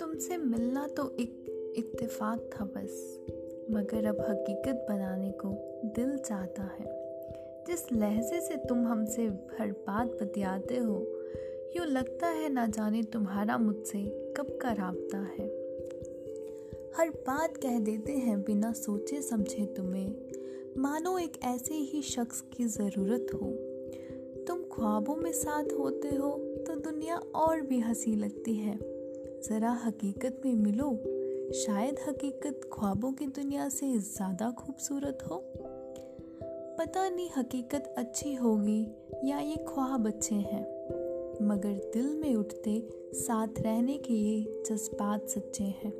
तुमसे मिलना तो एक इत्तेफाक था बस, मगर अब हकीकत बनाने को दिल चाहता है। जिस लहजे से तुम हमसे हर बात बतियाते हो, यूँ लगता है ना जाने तुम्हारा मुझसे कब का राबता है। हर बात कह देते हैं बिना सोचे समझे तुम्हें मानो एक ऐसे ही शख्स की ज़रूरत हो। तुम ख्वाबों में साथ होते हो तो दुनिया और भी हँसी लगती है। ज़रा हकीकत में मिलो, शायद हकीकत ख्वाबों की दुनिया से ज़्यादा खूबसूरत हो। पता नहीं हकीकत अच्छी होगी या ये ख्वाब अच्छे हैं, मगर दिल में उठते साथ रहने के ये जज्बात सच्चे हैं।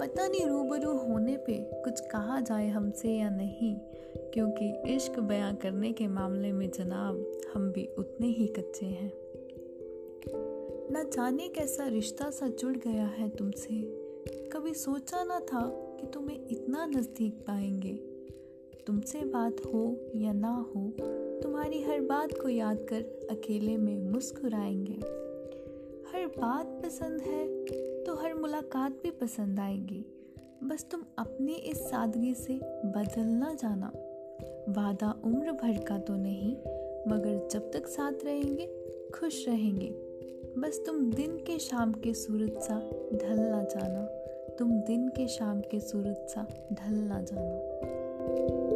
पता नहीं रूबरू होने पे कुछ कहा जाए हमसे या नहीं, क्योंकि इश्क बयां करने के मामले में जनाब हम भी उतने ही कच्चे हैं। न जाने कैसा रिश्ता सा जुड़ गया है तुमसे। कभी सोचा ना था कि तुम्हें इतना नज़दीक पाएँगे। तुमसे बात हो या ना हो, तुम्हारी हर बात को याद कर अकेले में मुस्कुराएँगे। बात पसंद है तो हर मुलाकात भी पसंद आएगी। बस तुम अपनी इस सादगी से बदलना जाना। वादा उम्र भर का तो नहीं, मगर जब तक साथ रहेंगे, खुश रहेंगे। बस तुम दिन के शाम के सूरज सा ढलना जाना। तुम दिन के शाम के सूरज सा ढलना जाना।